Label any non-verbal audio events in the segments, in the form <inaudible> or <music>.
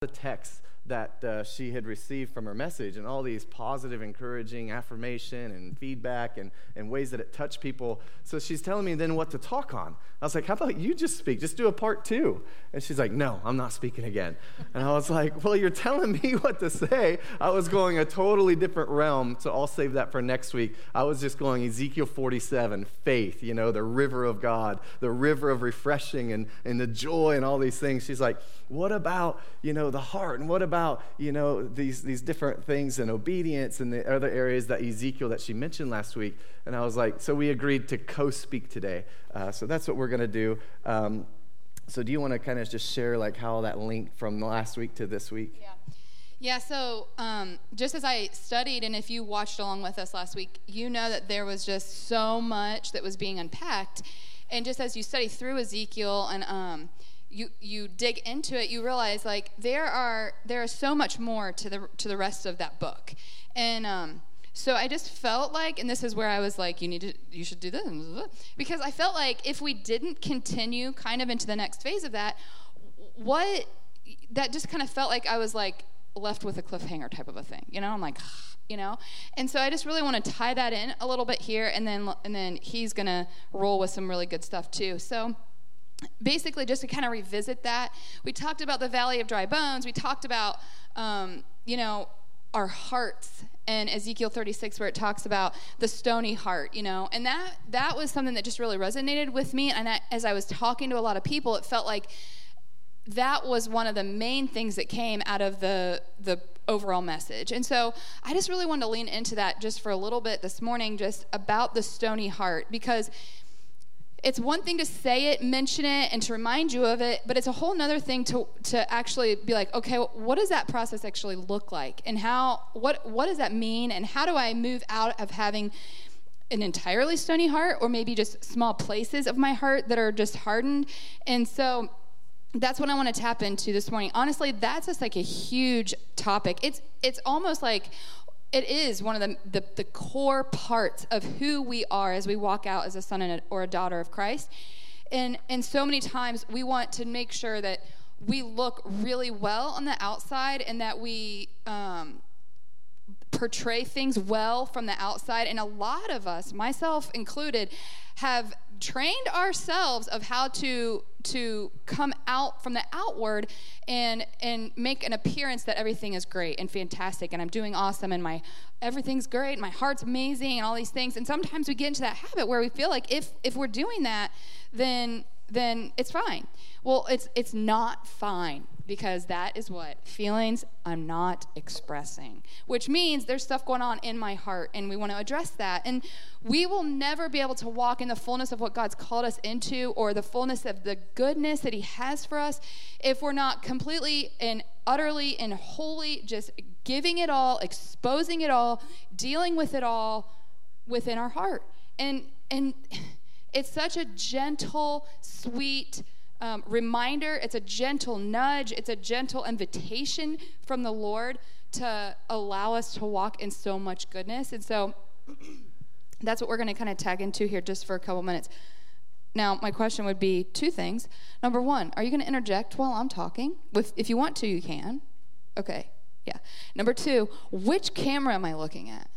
the texts that uh, she had received from her message and all these positive, encouraging affirmation and feedback and, and ways that it touched people. So she's telling me then what to talk on. I was like, How about you just speak? Just do a part two. And she's like, No, I'm not speaking again. And I was like, Well, you're telling me <laughs> what to say. I was going a totally different realm, so I'll save that for next week. I was just going Ezekiel 47, faith, you know, the river of God, the river of refreshing and, and the joy and all these things. She's like, What about, you know, the heart? And what about about, you know, these, these different things and obedience and the other areas that Ezekiel that she mentioned last week. And I was like, so we agreed to co-speak today. Uh, so that's what we're going to do. Um, so do you want to kind of just share like how that linked from last week to this week? Yeah. Yeah, so um, just as I studied, and if you watched along with us last week, you know that there was just so much that was being unpacked. And just as you study through Ezekiel and um, you you dig into it, you realize like there are there is so much more to the to the rest of that book, and um, so I just felt like, and this is where I was like, you need to you should do this because I felt like if we didn't continue kind of into the next phase of that, what that just kind of felt like I was like left with a cliffhanger type of a thing, you know? I'm like. <sighs> you know and so i just really want to tie that in a little bit here and then and then he's gonna roll with some really good stuff too so basically, just to kind of revisit that, we talked about the valley of dry bones. We talked about, um, you know, our hearts and Ezekiel 36 where it talks about the stony heart, you know. And that that was something that just really resonated with me and I, as I was talking to a lot of people, it felt like that was one of the main things that came out of the the overall message. And so I just really wanted to lean into that just for a little bit this morning just about the stony heart because it's one thing to say it, mention it, and to remind you of it, but it's a whole nother thing to, to actually be like, okay, what does that process actually look like? And how, what, what does that mean? And how do I move out of having an entirely stony heart or maybe just small places of my heart that are just hardened? And so that's what I want to tap into this morning. Honestly, that's just like a huge topic. It's, it's almost like, it is one of the, the, the, core parts of who we are as we walk out as a son a, or a daughter of Christ. And, and so many times we want to make sure that we look really well on the outside and that we um, portray things well from the outside. And a lot of us, myself included, have trained ourselves of how to to come out from the outward and and make an appearance that everything is great and fantastic and I'm doing awesome and my everything's great my heart's amazing and all these things. And sometimes we get into that habit where we feel like if if we're doing that then then it's fine. Well it's it's not fine because that is what feelings I'm not expressing, which means there's stuff going on in my heart, and we want to address that. And we will never be able to walk in the fullness of what God's called us into or the fullness of the goodness that He has for us if we're not completely and utterly and wholly just giving it all, exposing it all, dealing with it all within our heart. And, and <laughs> it's such a gentle, sweet, um, reminder, it's a gentle nudge, it's a gentle invitation from the Lord to allow us to walk in so much goodness. And so <clears throat> that's what we're going to kind of tag into here just for a couple minutes. Now, my question would be two things. Number one, are you going to interject while I'm talking? With, if you want to, you can. Okay, yeah. Number two, which camera am I looking at?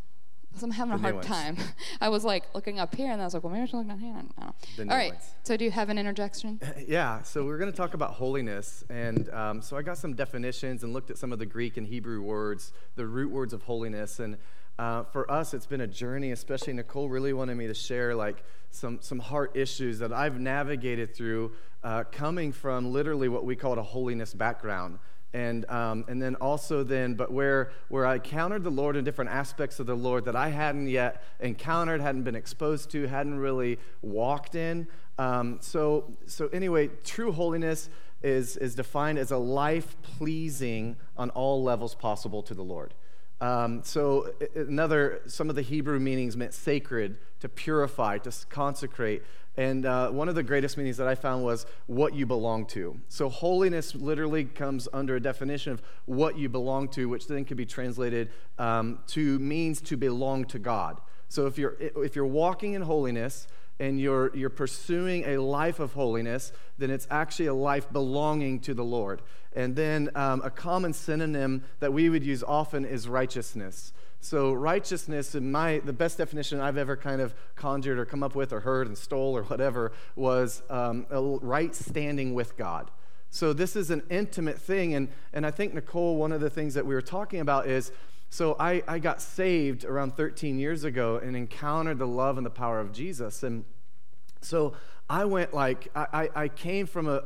Because I'm having a hard time. <laughs> I was like looking up here, and I was like, well, maybe I should look down here. I don't know. All right. Ones. So, do you have an interjection? Yeah. So we're going to talk about holiness, and um, so I got some definitions and looked at some of the Greek and Hebrew words, the root words of holiness, and uh, for us, it's been a journey. Especially Nicole really wanted me to share like some some heart issues that I've navigated through, uh, coming from literally what we call a holiness background and um, and then also then but where where i encountered the lord in different aspects of the lord that i hadn't yet encountered hadn't been exposed to hadn't really walked in. Um, so so anyway true holiness is is defined as a life pleasing on all levels possible to the lord. Um, so another some of the hebrew meanings meant sacred to purify to consecrate and uh, one of the greatest meanings that I found was what you belong to. So, holiness literally comes under a definition of what you belong to, which then could be translated um, to means to belong to God. So, if you're, if you're walking in holiness, and you're, you're pursuing a life of holiness, then it's actually a life belonging to the Lord. And then um, a common synonym that we would use often is righteousness. So righteousness, in my the best definition I've ever kind of conjured or come up with or heard and stole or whatever was um, a right standing with God. So this is an intimate thing, and and I think Nicole, one of the things that we were talking about is. So I, I got saved around 13 years ago and encountered the love and the power of Jesus. And so I went like, I, I came from a,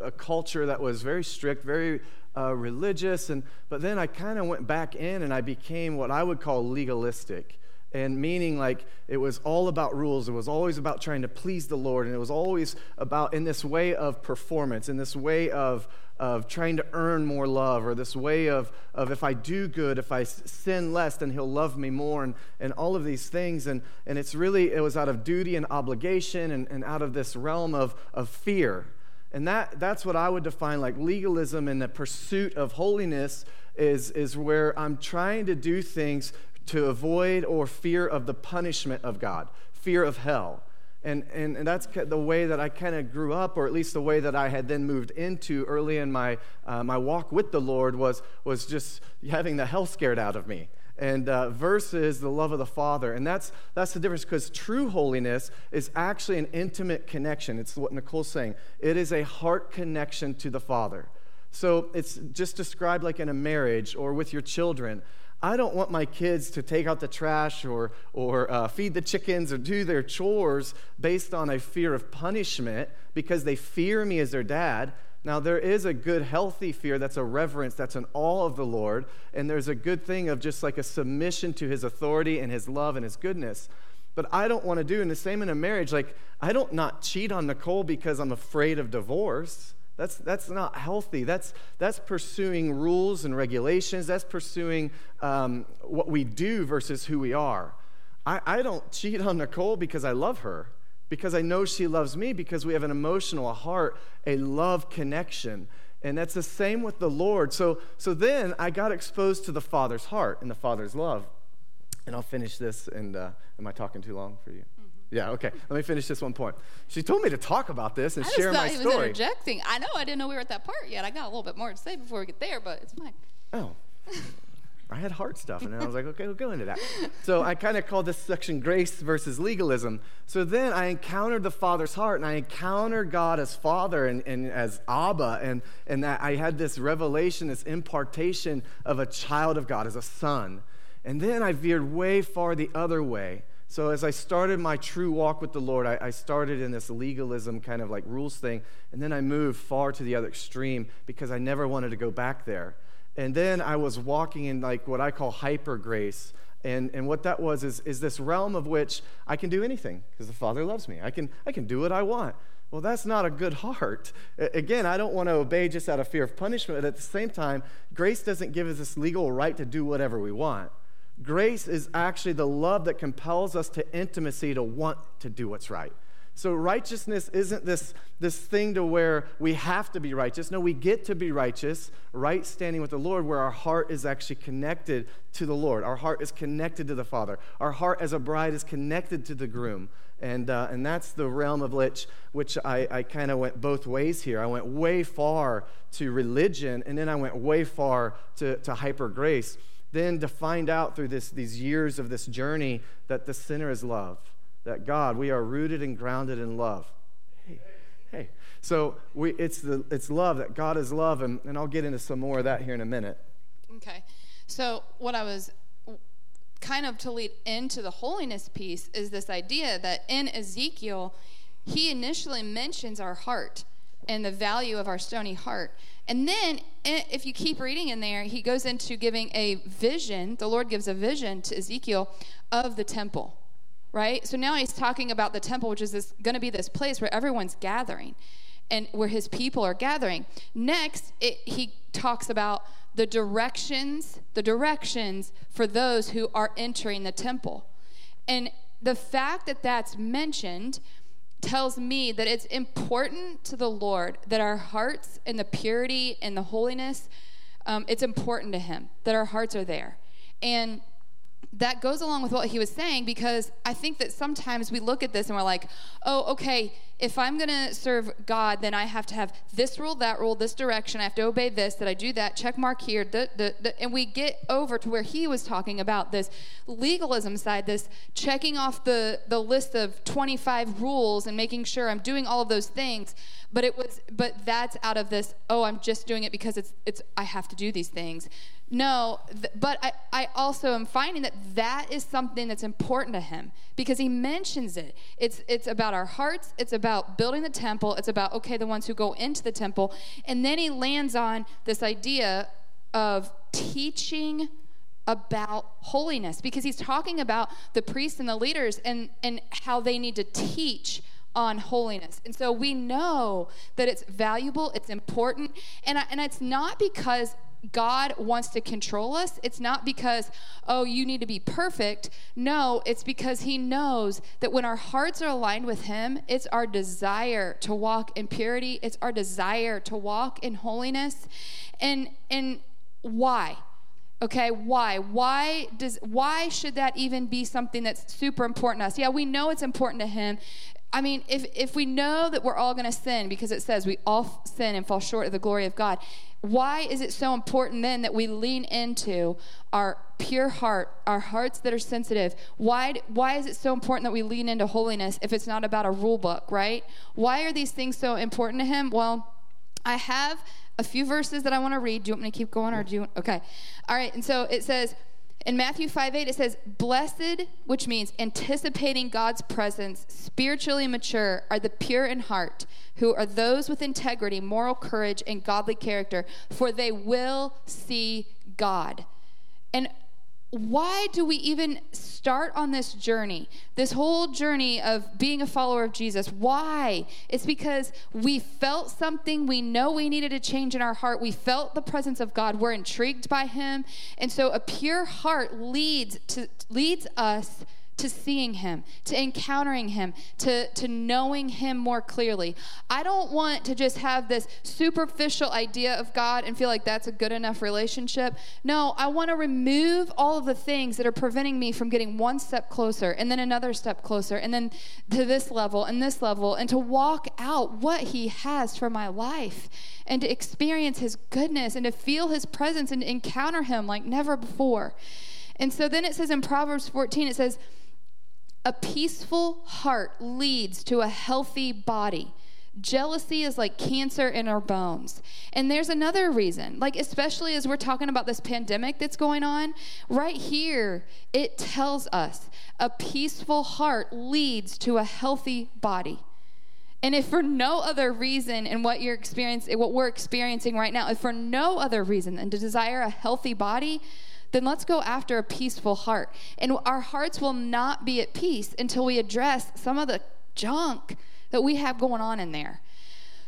a, a culture that was very strict, very uh, religious, and but then I kind of went back in and I became what I would call legalistic. And meaning like it was all about rules. It was always about trying to please the Lord. And it was always about in this way of performance, in this way of, of trying to earn more love, or this way of, of if I do good, if I sin less, then he'll love me more, and, and all of these things. And, and it's really, it was out of duty and obligation and, and out of this realm of, of fear. And that, that's what I would define like legalism and the pursuit of holiness is, is where I'm trying to do things to avoid or fear of the punishment of God, fear of hell. And, and, and that's the way that I kind of grew up, or at least the way that I had then moved into early in my, uh, my walk with the Lord was, was just having the hell scared out of me and uh, versus the love of the Father. And that's, that's the difference because true holiness is actually an intimate connection. It's what Nicole's saying. It is a heart connection to the Father. So it's just described like in a marriage or with your children. I don't want my kids to take out the trash or, or uh, feed the chickens or do their chores based on a fear of punishment because they fear me as their dad. Now, there is a good, healthy fear that's a reverence, that's an awe of the Lord. And there's a good thing of just like a submission to his authority and his love and his goodness. But I don't want to do, and the same in a marriage, like I don't not cheat on Nicole because I'm afraid of divorce. That's, that's not healthy. That's, that's pursuing rules and regulations. That's pursuing um, what we do versus who we are. I, I don't cheat on Nicole because I love her because I know she loves me, because we have an emotional, a heart, a love connection. And that's the same with the Lord. So, so then I got exposed to the Father's heart and the Father's love. And I'll finish this. And uh, am I talking too long for you? Mm-hmm. Yeah, okay. Let me finish this one point. She told me to talk about this and share my story. I just thought he was interjecting. I know I didn't know we were at that part yet. I got a little bit more to say before we get there, but it's fine. Oh. <laughs> I had heart stuff, and I was like, okay, we'll go into that. So I kind of called this section grace versus legalism. So then I encountered the Father's heart, and I encountered God as Father and, and as Abba, and, and that I had this revelation, this impartation of a child of God, as a son. And then I veered way far the other way. So as I started my true walk with the Lord, I, I started in this legalism kind of like rules thing, and then I moved far to the other extreme because I never wanted to go back there. And then I was walking in like what I call hyper grace. And, and what that was is, is this realm of which I can do anything because the Father loves me. I can, I can do what I want. Well, that's not a good heart. Again, I don't want to obey just out of fear of punishment, but at the same time, grace doesn't give us this legal right to do whatever we want. Grace is actually the love that compels us to intimacy to want to do what's right. So righteousness isn't this, this thing to where we have to be righteous. No, we get to be righteous, right standing with the Lord, where our heart is actually connected to the Lord. Our heart is connected to the Father. Our heart as a bride is connected to the groom. And, uh, and that's the realm of which, which I, I kind of went both ways here. I went way far to religion, and then I went way far to, to hyper grace. Then to find out through this, these years of this journey that the sinner is love that God, we are rooted and grounded in love. Hey, hey. So we, it's, the, it's love, that God is love, and, and I'll get into some more of that here in a minute. Okay. So what I was kind of to lead into the holiness piece is this idea that in Ezekiel, he initially mentions our heart and the value of our stony heart. And then, eh, if you keep reading in there, he goes into giving a vision. The Lord gives a vision to Ezekiel of the temple right? So now he's talking about the temple, which is going to be this place where everyone's gathering and where his people are gathering. Next, it, he talks about the directions, the directions for those who are entering the temple. And the fact that that's mentioned tells me that it's important to the Lord that our hearts and the purity and the holiness, um, it's important to Him that our hearts are there. And that goes along with what he was saying because I think that sometimes we look at this and we're like, oh, okay, if I'm going to serve God, then I have to have this rule, that rule, this direction. I have to obey this, that I do that, check mark here. and we get over to where he was talking about this legalism side, this checking off the, the list of 25 rules and making sure I'm doing all of those things. But it was, but that's out of this, oh, I'm just doing it because it's, it's, I have to do these things no, th- but I, I also am finding that that is something that's important to him because he mentions it. It's, it's about our hearts, it's about building the temple, it's about, okay, the ones who go into the temple. And then he lands on this idea of teaching about holiness because he's talking about the priests and the leaders and, and how they need to teach on holiness. And so we know that it's valuable, it's important, and, I, and it's not because God wants to control us, it's not because, oh, you need to be perfect. No, it's because He knows that when our hearts are aligned with Him, it's our desire to walk in purity, it's our desire to walk in holiness. And, and why? Okay, why? Why does why should that even be something that's super important to us? Yeah, we know it's important to him. I mean, if if we know that we're all going to sin because it says we all sin and fall short of the glory of God, why is it so important then that we lean into our pure heart, our hearts that are sensitive? Why, why is it so important that we lean into holiness if it's not about a rule book, right? Why are these things so important to Him? Well, I have a few verses that I want to read. Do you want me to keep going or do you? Okay. All right. And so it says, in Matthew 5 8, it says, Blessed, which means anticipating God's presence, spiritually mature, are the pure in heart, who are those with integrity, moral courage, and godly character, for they will see God. And why do we even start on this journey? This whole journey of being a follower of Jesus. Why? It's because we felt something we know we needed a change in our heart. We felt the presence of God. We're intrigued by him. And so a pure heart leads to leads us to seeing him, to encountering him, to, to knowing him more clearly. I don't want to just have this superficial idea of God and feel like that's a good enough relationship. No, I want to remove all of the things that are preventing me from getting one step closer and then another step closer and then to this level and this level and to walk out what he has for my life and to experience his goodness and to feel his presence and encounter him like never before. And so then it says in Proverbs 14, it says, a peaceful heart leads to a healthy body. Jealousy is like cancer in our bones. And there's another reason, like, especially as we're talking about this pandemic that's going on, right here, it tells us a peaceful heart leads to a healthy body. And if for no other reason in what you're experiencing, what we're experiencing right now, if for no other reason than to desire a healthy body, then let's go after a peaceful heart. And our hearts will not be at peace until we address some of the junk that we have going on in there.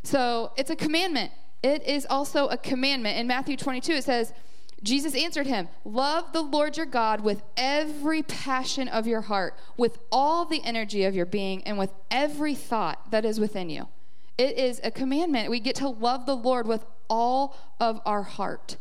So it's a commandment. It is also a commandment. In Matthew 22, it says, Jesus answered him, Love the Lord your God with every passion of your heart, with all the energy of your being, and with every thought that is within you. It is a commandment. We get to love the Lord with all of our heart.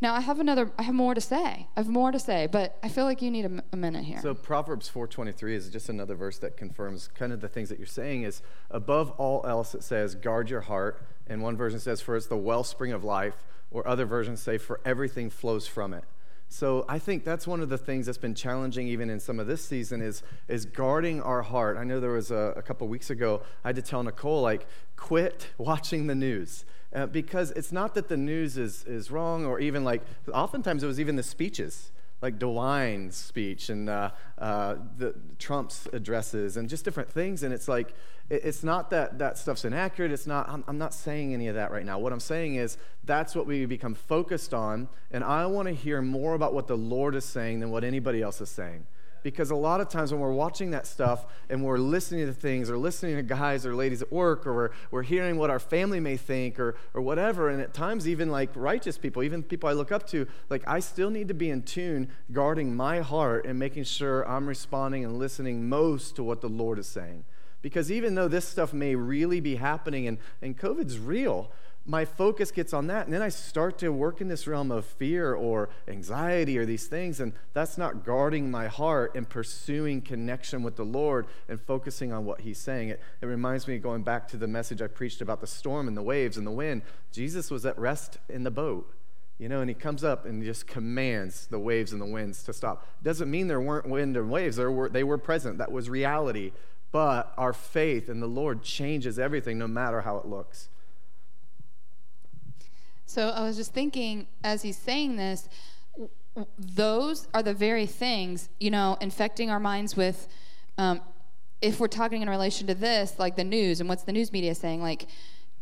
Now I have another. I have more to say. I have more to say, but I feel like you need a, a minute here. So Proverbs 4:23 is just another verse that confirms kind of the things that you're saying. Is above all else, it says, "Guard your heart." And one version says, "For it's the wellspring of life," or other versions say, "For everything flows from it." So I think that's one of the things that's been challenging even in some of this season is, is guarding our heart. I know there was a, a couple weeks ago, I had to tell Nicole, like, quit watching the news. Uh, because it's not that the news is, is wrong or even like, oftentimes it was even the speeches, like DeWine's speech and uh, uh, the, Trump's addresses and just different things. And it's like, it, it's not that that stuff's inaccurate. It's not, I'm, I'm not saying any of that right now. What I'm saying is that's what we become focused on. And I want to hear more about what the Lord is saying than what anybody else is saying because a lot of times when we're watching that stuff and we're listening to things or listening to guys or ladies at work or we're, we're hearing what our family may think or, or whatever, and at times even like righteous people, even people I look up to, like I still need to be in tune guarding my heart and making sure I'm responding and listening most to what the Lord is saying. Because even though this stuff may really be happening and, and COVID's real, my focus gets on that. And then I start to work in this realm of fear or anxiety or these things. And that's not guarding my heart and pursuing connection with the Lord and focusing on what He's saying. It, it reminds me going back to the message I preached about the storm and the waves and the wind. Jesus was at rest in the boat. You know, and he comes up and just commands the waves and the winds to stop. Doesn't mean there weren't wind and waves. There were, they were present. That was reality. But our faith in the Lord changes everything no matter how it looks. So I was just thinking as he's saying this, those are the very things, you know, infecting our minds with, um, if we're talking in relation to this, like the news and what's the news media saying, like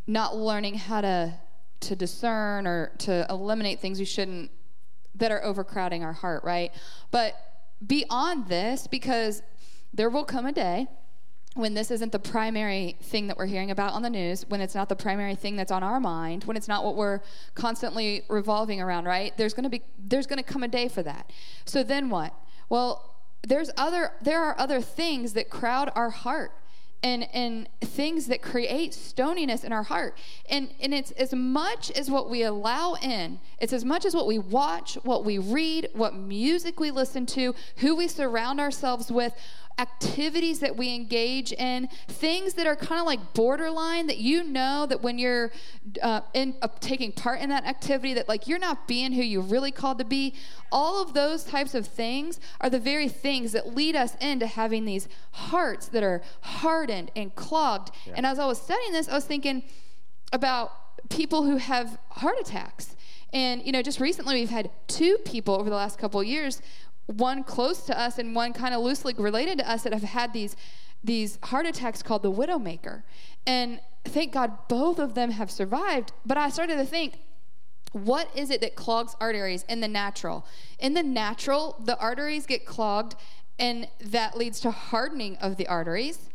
not learning how to to discern or to eliminate things we shouldn't that are overcrowding our heart, right? But beyond this, because there will come a day when this isn't the primary thing that we're hearing about on the news, when it's not the primary thing that's on our mind, when it's not what we're constantly revolving around, right? There's going to be there's going to come a day for that. So then what? Well, there's other there are other things that crowd our heart and and things that create stoniness in our heart. And and it's as much as what we allow in, it's as much as what we watch, what we read, what music we listen to, who we surround ourselves with activities that we engage in, things that are kind of like borderline that you know that when you're uh, in uh, taking part in that activity that like you're not being who you're really called to be. All of those types of things are the very things that lead us into having these hearts that are hardened and clogged. Yeah. And as I was studying this, I was thinking about people who have heart attacks. And you know, just recently we've had two people over the last couple of years one close to us and one kind of loosely related to us that have had these these heart attacks called the widowmaker. And thank god both of them have survived but i started to think what is it that clogs arteries in the natural? In the natural the arteries get clogged and that leads to hardening of the arteries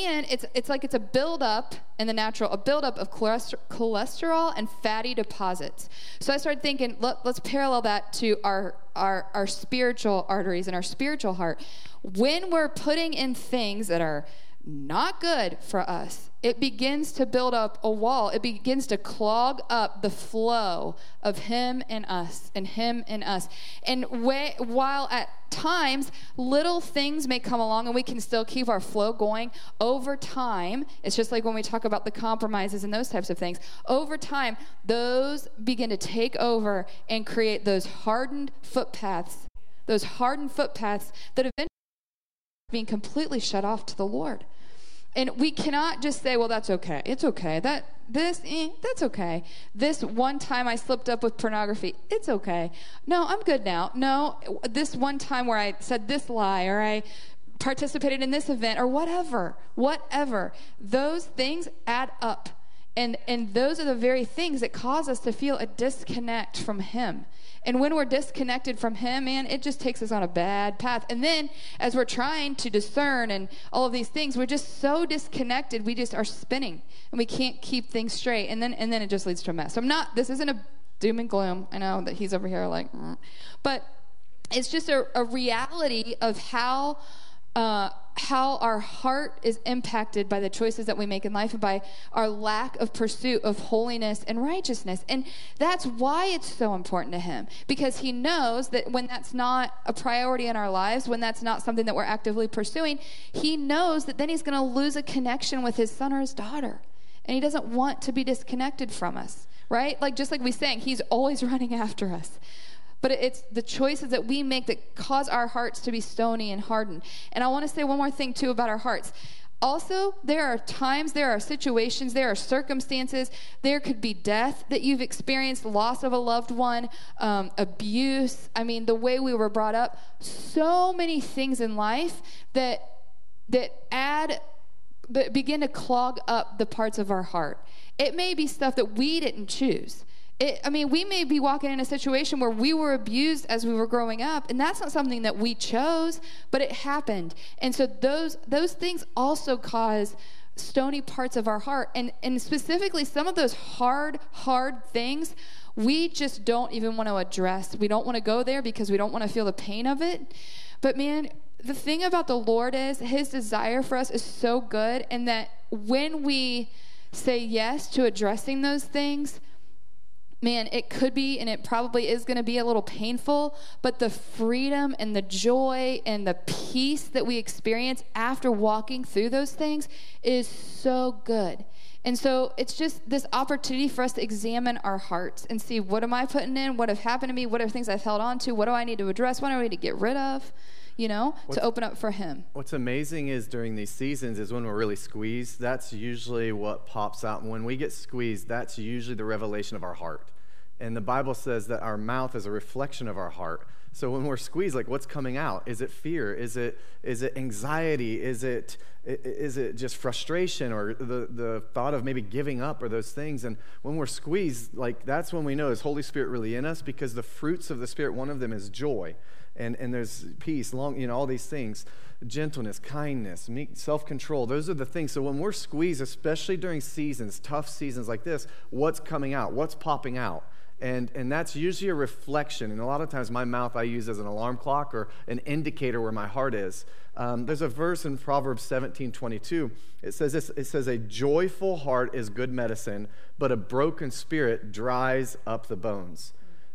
and it's it's like it's a buildup in the natural, a buildup of cholesterol and fatty deposits. So I started thinking, let, us parallel that to our, our our spiritual arteries and our spiritual heart. When we're putting in things that are not good for us. It begins to build up a wall. It begins to clog up the flow of Him and us, and Him and us. And way, while at times little things may come along and we can still keep our flow going, over time, it's just like when we talk about the compromises and those types of things. Over time, those begin to take over and create those hardened footpaths, those hardened footpaths that eventually being completely shut off to the Lord. And we cannot just say, well, that's okay. It's okay. That this, eh, that's okay. This one time I slipped up with pornography, it's okay. No, I'm good now. No, this one time where I said this lie or I participated in this event or whatever, whatever. Those things add up. And, and those are the very things that cause us to feel a disconnect from Him. And when we're disconnected from Him, man, it just takes us on a bad path. And then as we're trying to discern and all of these things, we're just so disconnected, we just are spinning and we can't keep things straight. And then and then it just leads to a mess. So I'm not. This isn't a doom and gloom. I know that he's over here like, mm. but it's just a, a reality of how uh, how our heart is impacted by the choices that we make in life and by our lack of pursuit of holiness and righteousness. And that's why it's so important to him because he knows that when that's not a priority in our lives, when that's not something that we're actively pursuing, he knows that then he's going to lose a connection with his son or his daughter. And he doesn't want to be disconnected from us, right? Like just like we sang, he's always <laughs> running after us but it's the choices that we make that cause our hearts to be stony and hardened. And I want to say one more thing, too, about our hearts. Also, there are times, there are situations, there are circumstances, there could be death that you've experienced, loss of a loved one, um, abuse. I mean, the way we were brought up, so many things in life that that add that begin to clog up the parts of our heart. It may be stuff that we didn't choose. It, I mean, we may be walking in a situation where we were abused as we were growing up, and that's not something that we chose, but it happened. And so those those things also cause stony parts of our heart, and and specifically some of those hard hard things we just don't even want to address. We don't want to go there because we don't want to feel the pain of it. But man, the thing about the Lord is His desire for us is so good, and that when we say yes to addressing those things, man, it could be and it probably is going to be a little painful, but the freedom and the joy and the peace that we experience after walking through those things is so good. And so it's just this opportunity for us to examine our hearts and see what am I putting in? What have happened to me? What are things I've held on to? What do I need to address? What do I need to get rid of? You know, what's, to open up for Him. What's amazing is during these seasons is when we're really squeezed. That's usually what pops out. When we get squeezed, that's usually the revelation of our heart. And the Bible says that our mouth is a reflection of our heart. So when we're squeezed, like what's coming out? Is it fear? Is it is it anxiety? Is it is it just frustration or the, the thought of maybe giving up or those things? And when we're squeezed, like that's when we know is Holy Spirit really in us because the fruits of the Spirit, one of them is joy. And, and there's peace, long, you know, all these things, gentleness, kindness, self-control. Those are the things. So when we're squeezed, especially during seasons, tough seasons like this, what's coming out? What's popping out? And, and that's usually a reflection. And a lot of times, my mouth I use as an alarm clock or an indicator where my heart is. Um, there's a verse in Proverbs 17 22. It says, this, it says, A joyful heart is good medicine, but a broken spirit dries up the bones.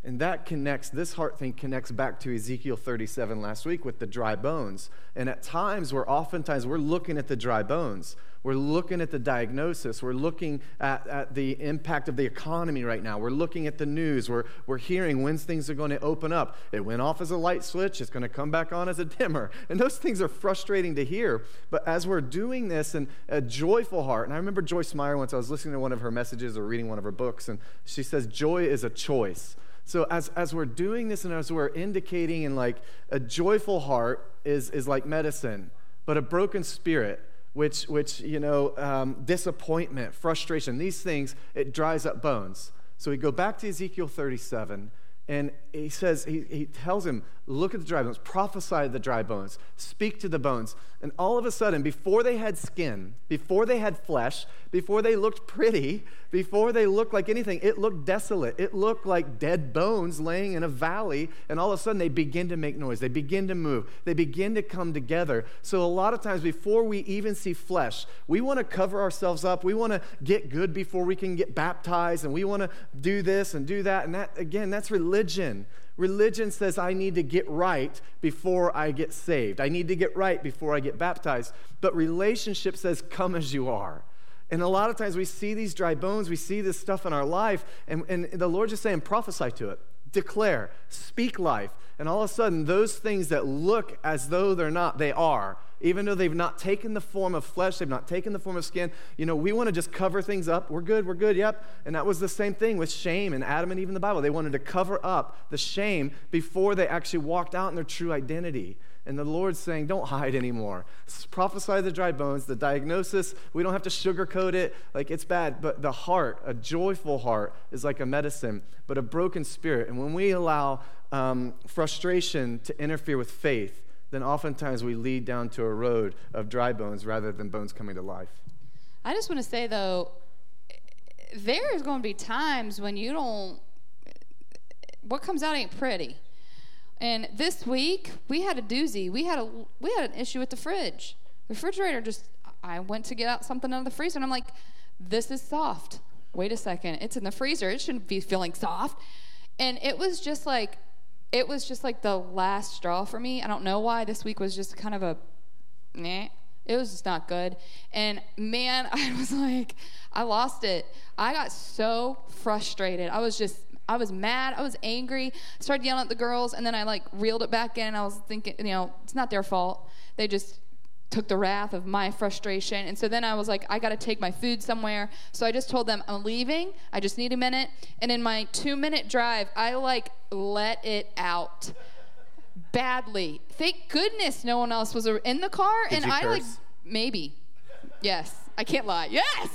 And that connects, this heart thing connects back to Ezekiel 37 last week with the dry bones. And at times, we're oftentimes, we're looking at the dry bones. We're looking at the diagnosis. We're looking at, at the impact of the economy right now. We're looking at the news. We're, we're hearing when things are going to open up. It went off as a light switch. It's going to come back on as a dimmer. And those things are frustrating to hear. But as we're doing this in a joyful heart, and I remember Joyce Meyer once I was listening to one of her messages or reading one of her books, and she says, Joy is a choice. So as, as we're doing this and as we're indicating in like a joyful heart is, is like medicine, but a broken spirit, which, which you know, um, disappointment, frustration, these things, it dries up bones. So we go back to Ezekiel 37 and he says, he, he tells him, look at the dry bones, prophesy to the dry bones, speak to the bones. And all of a sudden, before they had skin, before they had flesh, before they looked pretty, before they looked like anything, it looked desolate. It looked like dead bones laying in a valley. And all of a sudden, they begin to make noise. They begin to move. They begin to come together. So, a lot of times, before we even see flesh, we want to cover ourselves up. We want to get good before we can get baptized. And we want to do this and do that. And that, again, that's religion. Religion says I need to get right before I get saved. I need to get right before I get baptized. But relationship says, come as you are. And a lot of times we see these dry bones, we see this stuff in our life, and, and the Lord's just saying, prophesy to it, declare, speak life. And all of a sudden, those things that look as though they're not, they are. Even though they've not taken the form of flesh, they've not taken the form of skin. You know, we want to just cover things up. We're good, we're good, yep. And that was the same thing with shame and Adam and Eve in the Bible. They wanted to cover up the shame before they actually walked out in their true identity. And the Lord's saying, don't hide anymore. Prophesy the dry bones, the diagnosis, we don't have to sugarcoat it. Like it's bad. But the heart, a joyful heart, is like a medicine, but a broken spirit. And when we allow um, frustration to interfere with faith, then oftentimes we lead down to a road of dry bones rather than bones coming to life. I just want to say, though, there is going to be times when you don't, what comes out ain't pretty. And this week we had a doozy. We had a we had an issue with the fridge. The refrigerator just I went to get out something out of the freezer and I'm like, this is soft. Wait a second. It's in the freezer. It shouldn't be feeling soft. And it was just like it was just like the last straw for me. I don't know why this week was just kind of a nah. It was just not good. And man, <laughs> I was like, I lost it. I got so frustrated. I was just I was mad. I was angry. I Started yelling at the girls, and then I like reeled it back in. I was thinking, you know, it's not their fault. They just took the wrath of my frustration. And so then I was like, I got to take my food somewhere. So I just told them, I'm leaving. I just need a minute. And in my two minute drive, I like let it out badly. Thank goodness no one else was in the car. Did and I curse? like, maybe. Yes. I can't lie. Yes.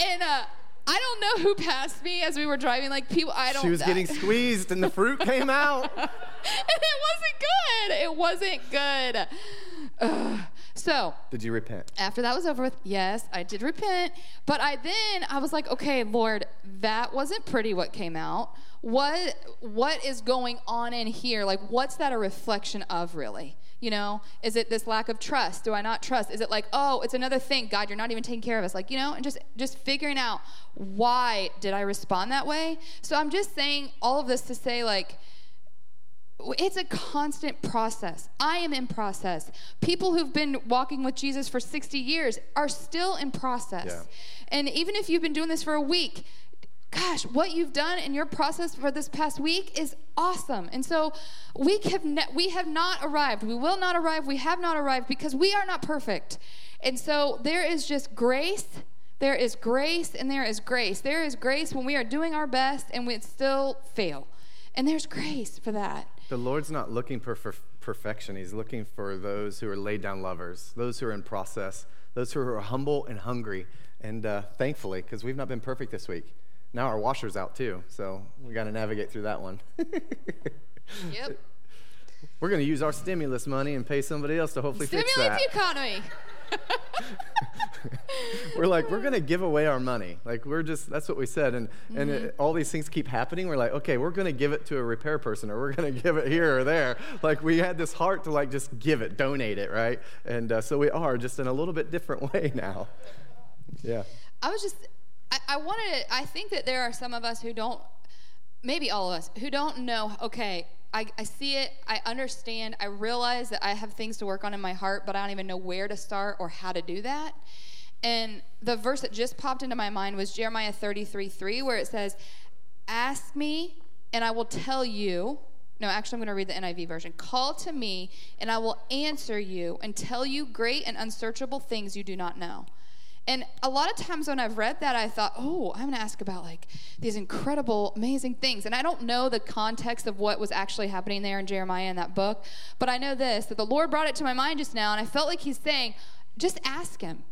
<laughs> and, uh, I don't know who passed me as we were driving. Like people, I don't. She was know. getting <laughs> squeezed, and the fruit came out. <laughs> and it wasn't good. It wasn't good. Ugh. So, did you repent? After that was over with, yes, I did repent. But I then I was like, okay, Lord, that wasn't pretty. What came out? What what is going on in here? Like, what's that a reflection of, really? You know, is it this lack of trust? Do I not trust? Is it like, oh, it's another thing, God, you're not even taking care of us? Like, you know, and just just figuring out why did I respond that way? So I'm just saying all of this to say like it's a constant process. I am in process. People who've been walking with Jesus for 60 years are still in process. Yeah. And even if you've been doing this for a week, gosh, what you've done in your process for this past week is awesome. And so we have ne- we have not arrived. We will not arrive. We have not arrived because we are not perfect. And so there is just grace. There is grace and there is grace. There is grace when we are doing our best and we still fail. And there's grace for that. The Lord's not looking for, for perfection. He's looking for those who are laid down lovers, those who are in process, those who are humble and hungry. And uh, thankfully, because we've not been perfect this week, now our washer's out too, so we got to navigate through that one. <laughs> yep. We're going to use our stimulus money and pay somebody else to hopefully Stimulate fix that. the economy. <laughs> we're like, we're going <laughs> to give away our money. Like, we're just, that's what we said. And, mm-hmm. and it, all these things keep happening. We're like, okay, we're going to give it to a repair person or we're going to give it here or there. Like, we had this heart to, like, just give it, donate it, right? And uh, so we are just in a little bit different way now. Yeah. I was just, I, I wanted to, I think that there are some of us who don't, maybe all of us, who don't know, okay, I, I see it, I understand, I realize that I have things to work on in my heart, but I don't even know where to start or how to do that. And the verse that just popped into my mind was Jeremiah 33 3, where it says, Ask me, and I will tell you. No, actually, I'm going to read the NIV version. Call to me, and I will answer you and tell you great and unsearchable things you do not know. And a lot of times when I've read that, I thought, oh, I'm going to ask about like these incredible, amazing things. And I don't know the context of what was actually happening there in Jeremiah in that book, but I know this that the Lord brought it to my mind just now, and I felt like He's saying, just ask Him.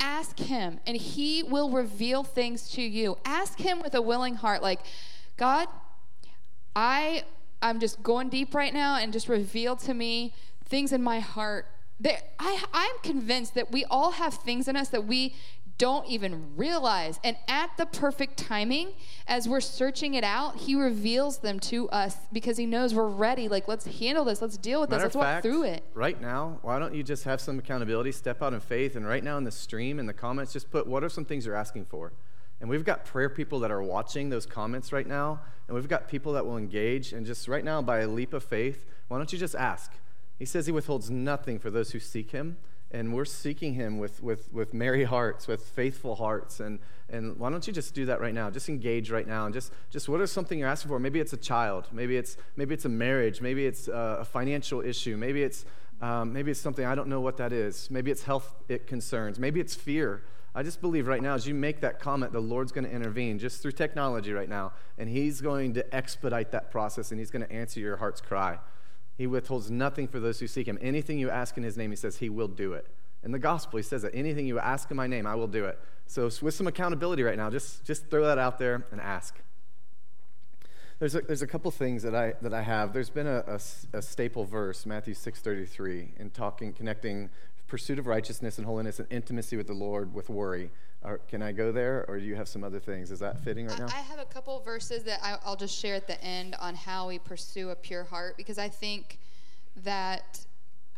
Ask Him, and He will reveal things to you. Ask Him with a willing heart, like, God, I I'm just going deep right now, and just reveal to me things in my heart there, I, I'm convinced that we all have things in us that we don't even realize. And at the perfect timing, as we're searching it out, He reveals them to us because He knows we're ready. Like, let's handle this. Let's deal with Matter this. Let's fact, walk through it. Right now, why don't you just have some accountability, step out in faith, and right now in the stream, in the comments, just put what are some things you're asking for? And we've got prayer people that are watching those comments right now, and we've got people that will engage. And just right now, by a leap of faith, why don't you just ask? He says he withholds nothing for those who seek him. And we're seeking him with, with, with merry hearts, with faithful hearts. And, and why don't you just do that right now? Just engage right now. And just, just what is something you're asking for? Maybe it's a child. Maybe it's, maybe it's a marriage. Maybe it's a financial issue. Maybe it's, um, maybe it's something, I don't know what that is. Maybe it's health it concerns. Maybe it's fear. I just believe right now, as you make that comment, the Lord's going to intervene just through technology right now. And He's going to expedite that process and He's going to answer your heart's cry. He withholds nothing for those who seek him. Anything you ask in his name, he says he will do it. In the gospel, he says that anything you ask in my name, I will do it. So, with some accountability right now, just, just throw that out there and ask. There's a, there's a couple things that I, that I have. There's been a, a, a staple verse, Matthew 6.33, in talking, connecting pursuit of righteousness and holiness and intimacy with the Lord with worry. Or, can I go there, or do you have some other things? Is that fitting right now? I have a couple verses that I, I'll just share at the end on how we pursue a pure heart because I think that,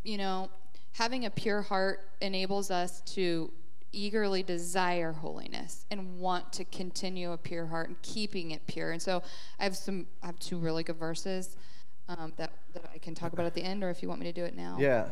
you know, having a pure heart enables us to eagerly desire holiness and want to continue a pure heart and keeping it pure. And so I have some, I have two really good verses um, that, that I can talk about at the end, or if you want me to do it now. Yeah,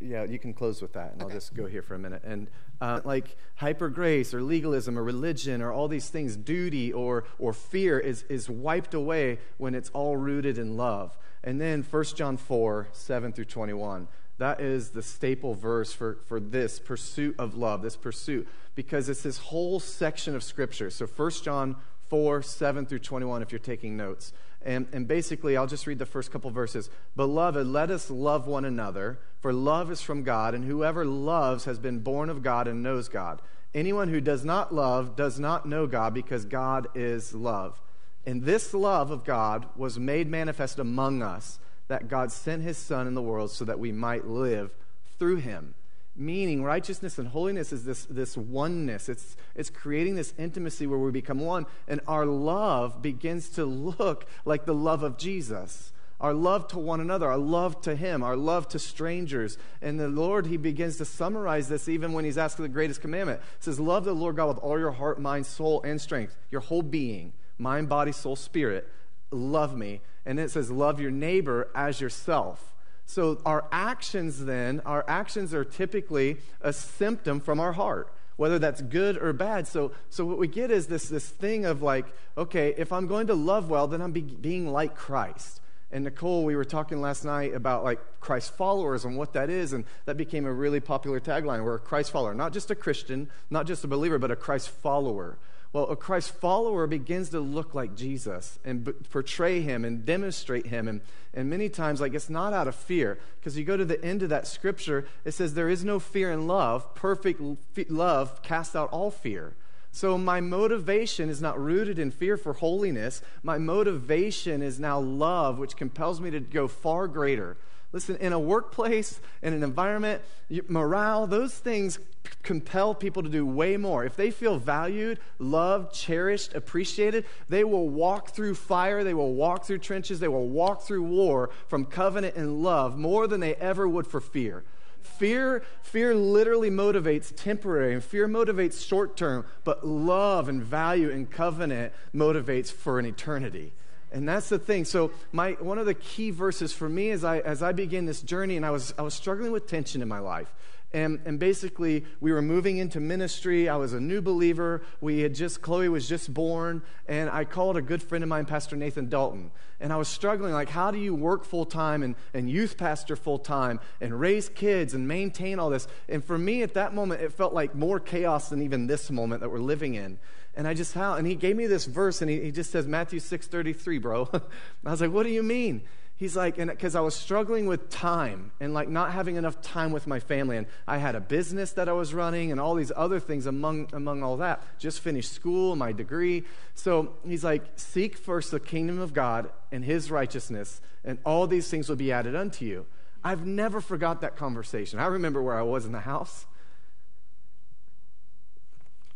yeah, you can close with that, and okay. I'll just go here for a minute. And uh, like hyper grace or legalism or religion or all these things, duty or, or fear is, is wiped away when it's all rooted in love. And then 1 John 4 7 through 21. That is the staple verse for, for this pursuit of love, this pursuit, because it's this whole section of Scripture. So 1 John 4 7 through 21, if you're taking notes. And, and basically, I'll just read the first couple verses. Beloved, let us love one another, for love is from God, and whoever loves has been born of God and knows God. Anyone who does not love does not know God, because God is love. And this love of God was made manifest among us, that God sent his Son in the world so that we might live through him. Meaning, righteousness and holiness is this, this oneness. It's, it's creating this intimacy where we become one, and our love begins to look like the love of Jesus. our love to one another, our love to Him, our love to strangers. And the Lord, He begins to summarize this even when He's asking the greatest commandment. It says, Love the Lord God with all your heart, mind, soul, and strength, your whole being, mind, body, soul, spirit. Love me. And it says, Love your neighbor as yourself. So our actions then, our actions are typically a symptom from our heart whether that's good or bad. So, so what we get is this, this thing of like, okay, if I'm going to love well, then I'm be, being like Christ. And Nicole, we were talking last night about like Christ followers and what that is, and that became a really popular tagline. We're a Christ follower, not just a Christian, not just a believer, but a Christ follower. Well, a Christ follower begins to look like Jesus and b- portray him and demonstrate him. And, and many times, like, it's not out of fear. Because you go to the end of that scripture, it says, There is no fear in love. Perfect love casts out all fear. So my motivation is not rooted in fear for holiness. My motivation is now love, which compels me to go far greater. Listen, in a workplace, in an environment, morale, those things compel people to do way more. If they feel valued, loved, cherished, appreciated, they will walk through fire, they will walk through trenches, they will walk through war from covenant and love more than they ever would for fear. Fear, fear literally motivates temporary, and fear motivates short term, but love and value and covenant motivates for an eternity. And that's the thing. So, my, one of the key verses for me as I, as I began this journey, and I was, I was struggling with tension in my life. And, and basically, we were moving into ministry. I was a new believer. We had just, Chloe was just born. And I called a good friend of mine, Pastor Nathan Dalton. And I was struggling, like, how do you work full time and, and youth pastor full time and raise kids and maintain all this? And for me, at that moment, it felt like more chaos than even this moment that we're living in. And I just, how? And he gave me this verse, and he, he just says, Matthew 6.33, bro. <laughs> I was like, what do you mean? he's like, and because I was struggling with time and like not having enough time with my family, and I had a business that I was running and all these other things among among all that. Just finished school, my degree. So he's like, seek first the kingdom of God and His righteousness, and all these things will be added unto you. I've never forgot that conversation. I remember where I was in the house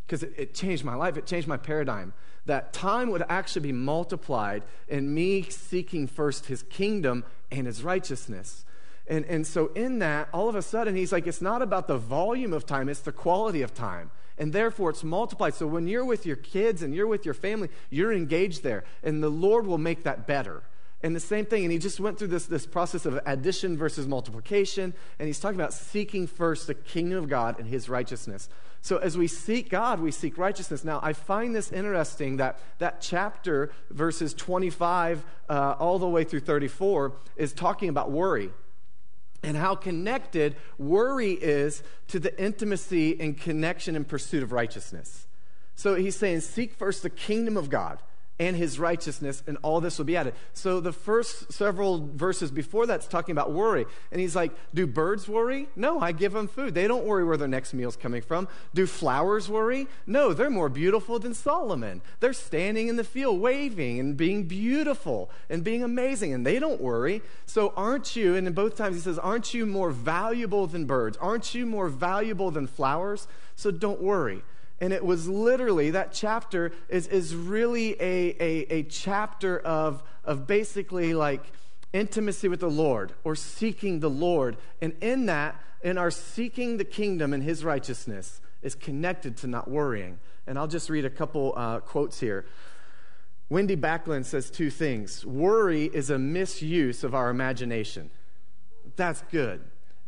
because it, it, changed my life. It changed my paradigm. That time would actually be multiplied in me seeking first his kingdom and his righteousness. And, and so, in that, all of a sudden, he's like, it's not about the volume of time, it's the quality of time. And therefore, it's multiplied. So, when you're with your kids and you're with your family, you're engaged there. And the Lord will make that better. And the same thing, and he just went through this, this process of addition versus multiplication, and he's talking about seeking first the kingdom of God and his righteousness. So as we seek God, we seek righteousness. Now, I find this interesting that that chapter, verses 25 uh, all the way through 34, is talking about worry and how connected worry is to the intimacy and connection and pursuit of righteousness. So he's saying, Seek first the kingdom of God and his righteousness, and all this will be added. So the first several verses before that's talking about worry. And he's like, Do birds worry? No, I give them food. They don't worry where their next meal's coming from. Do flowers worry? No, they're more beautiful than Solomon. They're standing in the field waving and being beautiful and being amazing, and they don't worry. So aren't you, and in both times he says, Aren't you more valuable than birds? Aren't you more valuable than flowers? So don't worry. And it was literally, that chapter is, is really a, a, a chapter of, of basically like intimacy with the Lord or seeking the Lord. And in that, in our seeking the kingdom and his righteousness, is connected to not worrying. And I'll just read a couple uh, quotes here. Wendy Backlund says two things Worry is a misuse of our imagination. That's good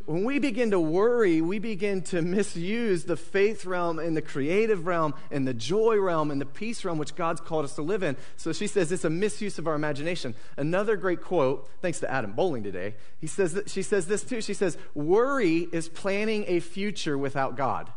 when we begin to worry, we begin to misuse the faith realm and the creative realm and the joy realm and the peace realm which God's called us to live in. So she says it's a misuse of our imagination. Another great quote, thanks to Adam Bowling today, he says she says this too. She says, Worry is planning a future without God.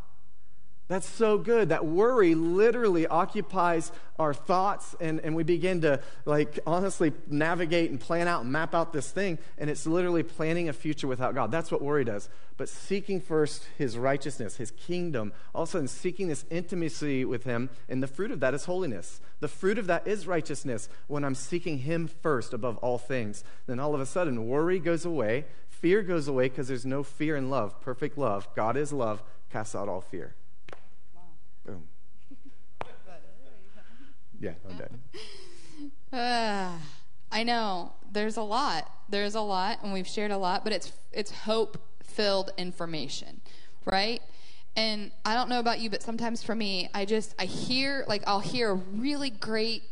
That's so good. That worry literally occupies our thoughts, and, and we begin to, like, honestly navigate and plan out and map out this thing, and it's literally planning a future without God. That's what worry does. But seeking first His righteousness, His kingdom, all of a sudden seeking this intimacy with Him, and the fruit of that is holiness. The fruit of that is righteousness when I'm seeking Him first above all things. Then all of a sudden, worry goes away, fear goes away because there's no fear in love. Perfect love. God is love, casts out all fear. Boom. <laughs> yeah, I'm done. Uh, <sighs> I know there's a lot. There's a lot, and we've shared a lot, but it's it's hope filled information, right? And I don't know about you, but sometimes for me, I just I hear like I'll hear a really great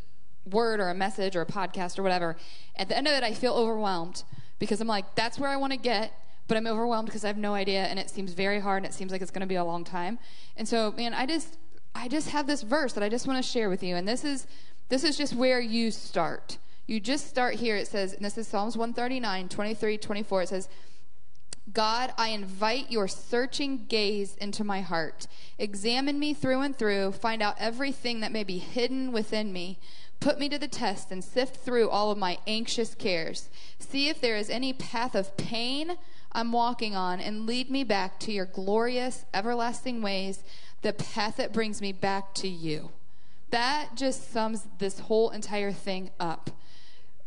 word or a message or a podcast or whatever. At the end of it, I feel overwhelmed because I'm like, that's where I want to get, but I'm overwhelmed because I have no idea, and it seems very hard, and it seems like it's going to be a long time. And so, man, I just I just have this verse that I just want to share with you, and this is this is just where you start. You just start here. It says, and this is Psalms 139, 23, 24. It says, God, I invite your searching gaze into my heart. Examine me through and through. Find out everything that may be hidden within me. Put me to the test and sift through all of my anxious cares. See if there is any path of pain I'm walking on, and lead me back to your glorious, everlasting ways, the path that brings me back to you. That just sums this whole entire thing up.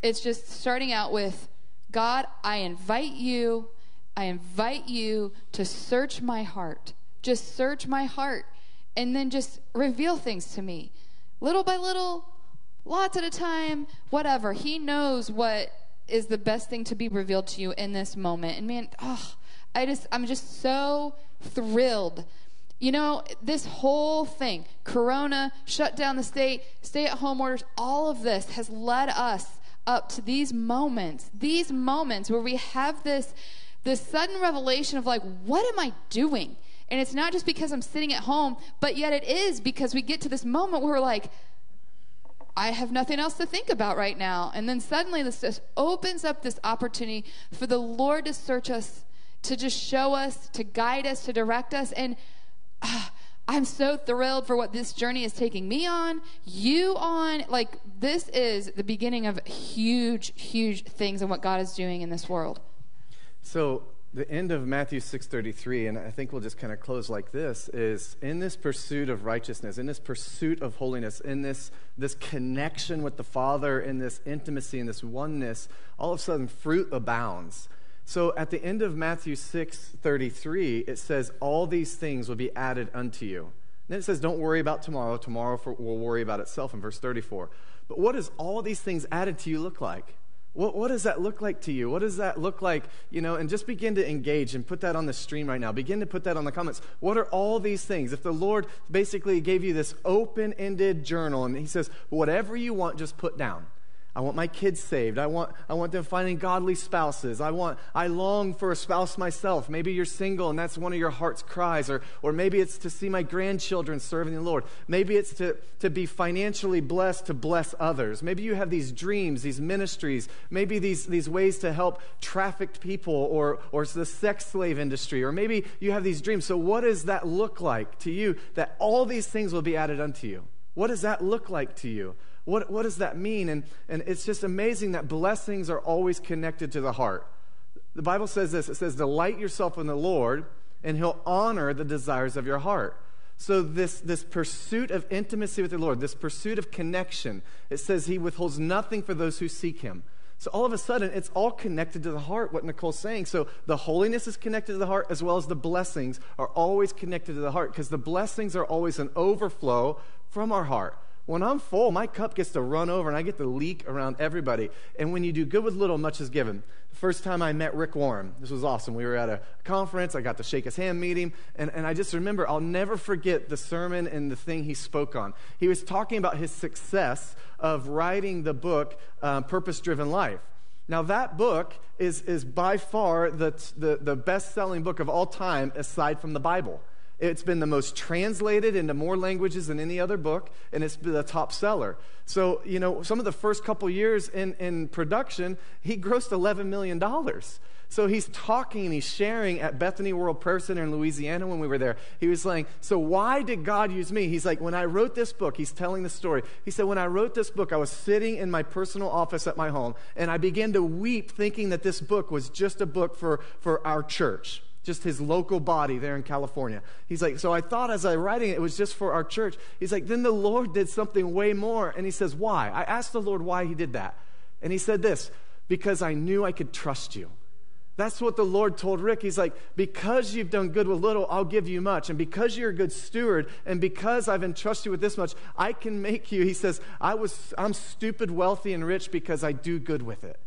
It's just starting out with God, I invite you I invite you to search my heart. Just search my heart and then just reveal things to me. Little by little, lots at a time, whatever. He knows what is the best thing to be revealed to you in this moment. And man, oh, I just I'm just so thrilled. You know, this whole thing, corona, shut down the state, stay at home orders, all of this has led us up to these moments, these moments where we have this this sudden revelation of like, what am I doing? And it's not just because I'm sitting at home, but yet it is because we get to this moment where we're like, I have nothing else to think about right now. And then suddenly this just opens up this opportunity for the Lord to search us, to just show us, to guide us, to direct us. And uh, I'm so thrilled for what this journey is taking me on, you on. Like, this is the beginning of huge, huge things and what God is doing in this world. So the end of Matthew 6:33 and I think we'll just kind of close like this is in this pursuit of righteousness, in this pursuit of holiness, in this this connection with the Father, in this intimacy, in this oneness, all of a sudden fruit abounds. So at the end of Matthew 6:33 it says all these things will be added unto you. And then it says don't worry about tomorrow, tomorrow will worry about itself in verse 34. But what does all these things added to you look like? What, what does that look like to you? What does that look like? You know, and just begin to engage and put that on the stream right now. Begin to put that on the comments. What are all these things? If the Lord basically gave you this open ended journal and He says, whatever you want, just put down. I want my kids saved. I want, I want them finding godly spouses. I want, I long for a spouse myself. Maybe you're single and that's one of your heart's cries. Or, or maybe it's to see my grandchildren serving the Lord. Maybe it's to, to be financially blessed to bless others. Maybe you have these dreams, these ministries, maybe these, these ways to help trafficked people or, or the sex slave industry. Or maybe you have these dreams. So what does that look like to you that all these things will be added unto you? What does that look like to you? What, what does that mean? And, and it's just amazing that blessings are always connected to the heart. The Bible says this it says, Delight yourself in the Lord, and he'll honor the desires of your heart. So, this, this pursuit of intimacy with the Lord, this pursuit of connection, it says he withholds nothing for those who seek him. So, all of a sudden, it's all connected to the heart, what Nicole's saying. So, the holiness is connected to the heart, as well as the blessings are always connected to the heart, because the blessings are always an overflow from our heart. When I'm full, my cup gets to run over and I get to leak around everybody. And when you do good with little, much is given. The first time I met Rick Warren, this was awesome. We were at a conference, I got to shake his hand, meet him, and, and I just remember, I'll never forget the sermon and the thing he spoke on. He was talking about his success of writing the book, uh, Purpose Driven Life. Now, that book is, is by far the, the, the best selling book of all time, aside from the Bible. It's been the most translated into more languages than any other book, and it's been a top seller. So, you know, some of the first couple years in, in production, he grossed $11 million. So he's talking and he's sharing at Bethany World Prayer Center in Louisiana when we were there. He was saying, So why did God use me? He's like, When I wrote this book, he's telling the story. He said, When I wrote this book, I was sitting in my personal office at my home, and I began to weep thinking that this book was just a book for, for our church just his local body there in California. He's like, so I thought as I writing it, it was just for our church. He's like, then the Lord did something way more. And he says, why? I asked the Lord why he did that. And he said this, because I knew I could trust you. That's what the Lord told Rick. He's like, because you've done good with little, I'll give you much. And because you're a good steward, and because I've entrusted you with this much, I can make you. He says, I was, I'm stupid, wealthy, and rich because I do good with it.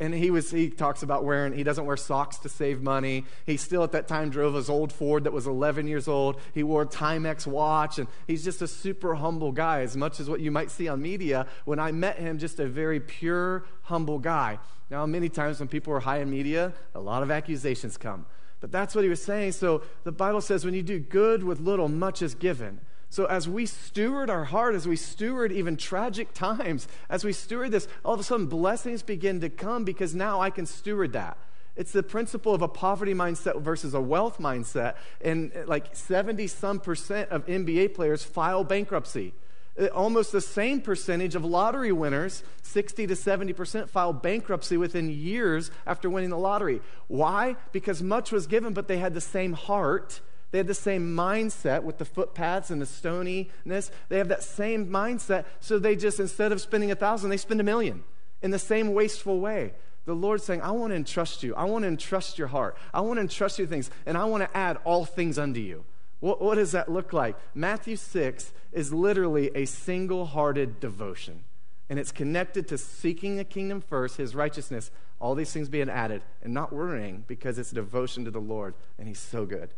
And he was he talks about wearing he doesn't wear socks to save money. He still at that time drove his old Ford that was 11 years old. He wore a Timex watch and he's just a super humble guy as much as what you might see on media. When I met him just a very pure humble guy. Now many times when people are high in media, a lot of accusations come. But that's what he was saying. So the Bible says when you do good with little much is given. So, as we steward our heart, as we steward even tragic <laughs> times, as we steward this, all of a sudden blessings begin to come because now I can steward that. It's the principle of a poverty mindset versus a wealth mindset. And like 70 some percent of NBA players file bankruptcy. Uh, almost the same percentage of lottery winners, 60 to 70%, file bankruptcy within years after winning the lottery. Why? Because much was given, but they had the same heart they had the same mindset with the footpaths and the stoniness. They have that same mindset. So they just, instead of spending a thousand, they spend a million in the same wasteful way. The Lord's saying, I want to entrust you. I want to entrust your heart. I want to entrust you things, and I want to add all things unto you. What, what does that look like? Matthew 6 is literally a single hearted devotion. And it's connected to seeking the kingdom first, his righteousness, all these things being added, and not worrying because it's devotion to the Lord, and he's so good.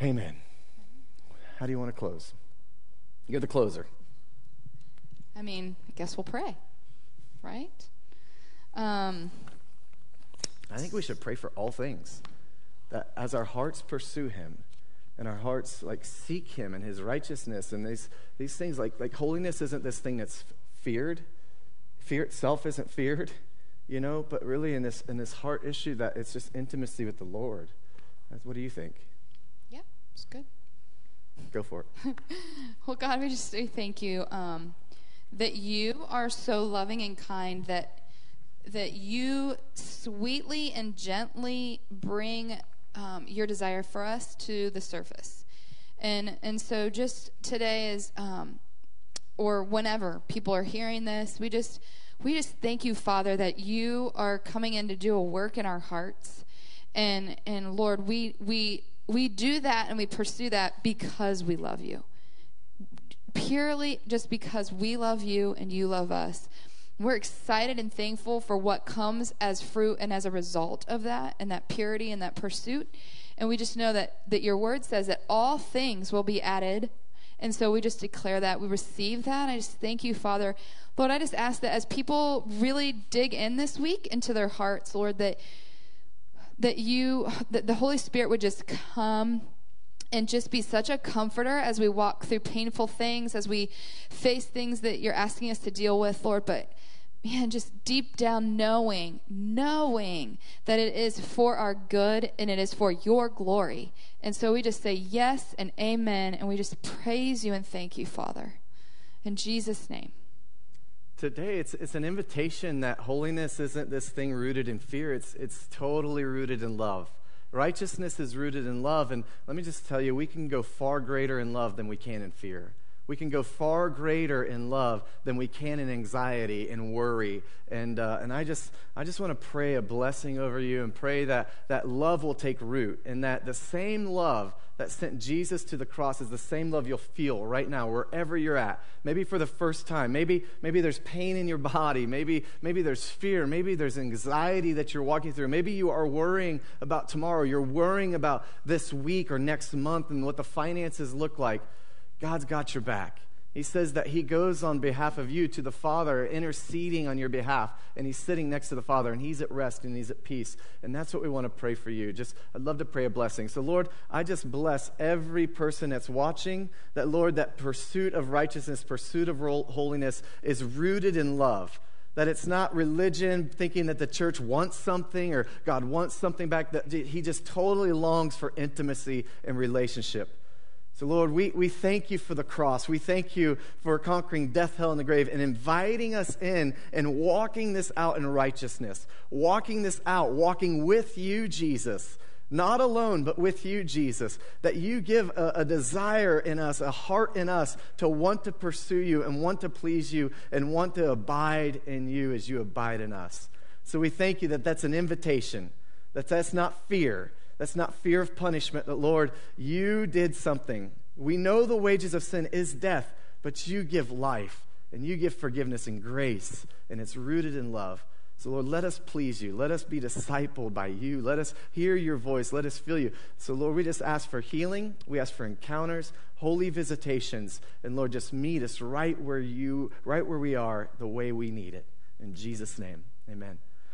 Amen. How do you want to close? You're the closer. I mean, I guess we'll pray, right? Um, I think we should pray for all things. That as our hearts pursue Him, and our hearts like seek Him and His righteousness, and these these things like like holiness isn't this thing that's feared. Fear itself isn't feared, you know. But really, in this in this heart issue, that it's just intimacy with the Lord. What do you think? It's good. Go for it. <laughs> well, God, we just say thank you um, that you are so loving and kind that that you sweetly and gently bring um, your desire for us to the surface. And and so just today is um, or whenever people are hearing this, we just we just thank you, Father, that you are coming in to do a work in our hearts. And and Lord, we we we do that and we pursue that because we love you. Purely just because we love you and you love us. We're excited and thankful for what comes as fruit and as a result of that and that purity and that pursuit. And we just know that, that your word says that all things will be added. And so we just declare that. We receive that. I just thank you, Father. Lord, I just ask that as people really dig in this week into their hearts, Lord, that that you, that the Holy Spirit would just come and just be such a comforter as we walk through painful things, as we face things that you're asking us to deal with, Lord. But man, just deep down knowing, knowing that it is for our good and it is for your glory. And so we just say yes and amen, and we just praise you and thank you, Father. In Jesus' name today it's, it's an invitation that holiness isn't this thing rooted in fear. It's, it's totally rooted in love. Righteousness is rooted in love and let me just tell you we can go far greater in love than we can in fear. We can go far greater in love than we can in anxiety and worry. And, uh, and I just, I just want to pray a blessing over you and pray that, that love will take root and that the same love that sent Jesus to the cross is the same love you'll feel right now, wherever you're at. Maybe for the first time. Maybe, maybe there's pain in your body. Maybe, maybe there's fear. Maybe there's anxiety that you're walking through. Maybe you are worrying about tomorrow. You're worrying about this week or next month and what the finances look like. God's got your back. He says that he goes on behalf of you to the Father, interceding on your behalf, and he's sitting next to the Father, and he's at rest and he's at peace. And that's what we want to pray for you. Just, I'd love to pray a blessing. So, Lord, I just bless every person that's watching that, Lord, that pursuit of righteousness, pursuit of holiness is rooted in love. That it's not religion thinking that the church wants something or God wants something back, that he just totally longs for intimacy and relationship. So, Lord, we, we thank you for the cross. We thank you for conquering death, hell, and the grave and inviting us in and walking this out in righteousness. Walking this out, walking with you, Jesus. Not alone, but with you, Jesus. That you give a, a desire in us, a heart in us to want to pursue you and want to please you and want to abide in you as you abide in us. So we thank you that that's an invitation, that that's not fear that's not fear of punishment, that Lord, you did something. We know the wages of sin is death, but you give life and you give forgiveness and grace, and it's rooted in love. So, Lord, let us please you. Let us be discipled by you. Let us hear your voice. Let us feel you. So, Lord, we just ask for healing. We ask for encounters, holy visitations. And, Lord, just meet us right where you, right where we are, the way we need it. In Jesus' name, amen.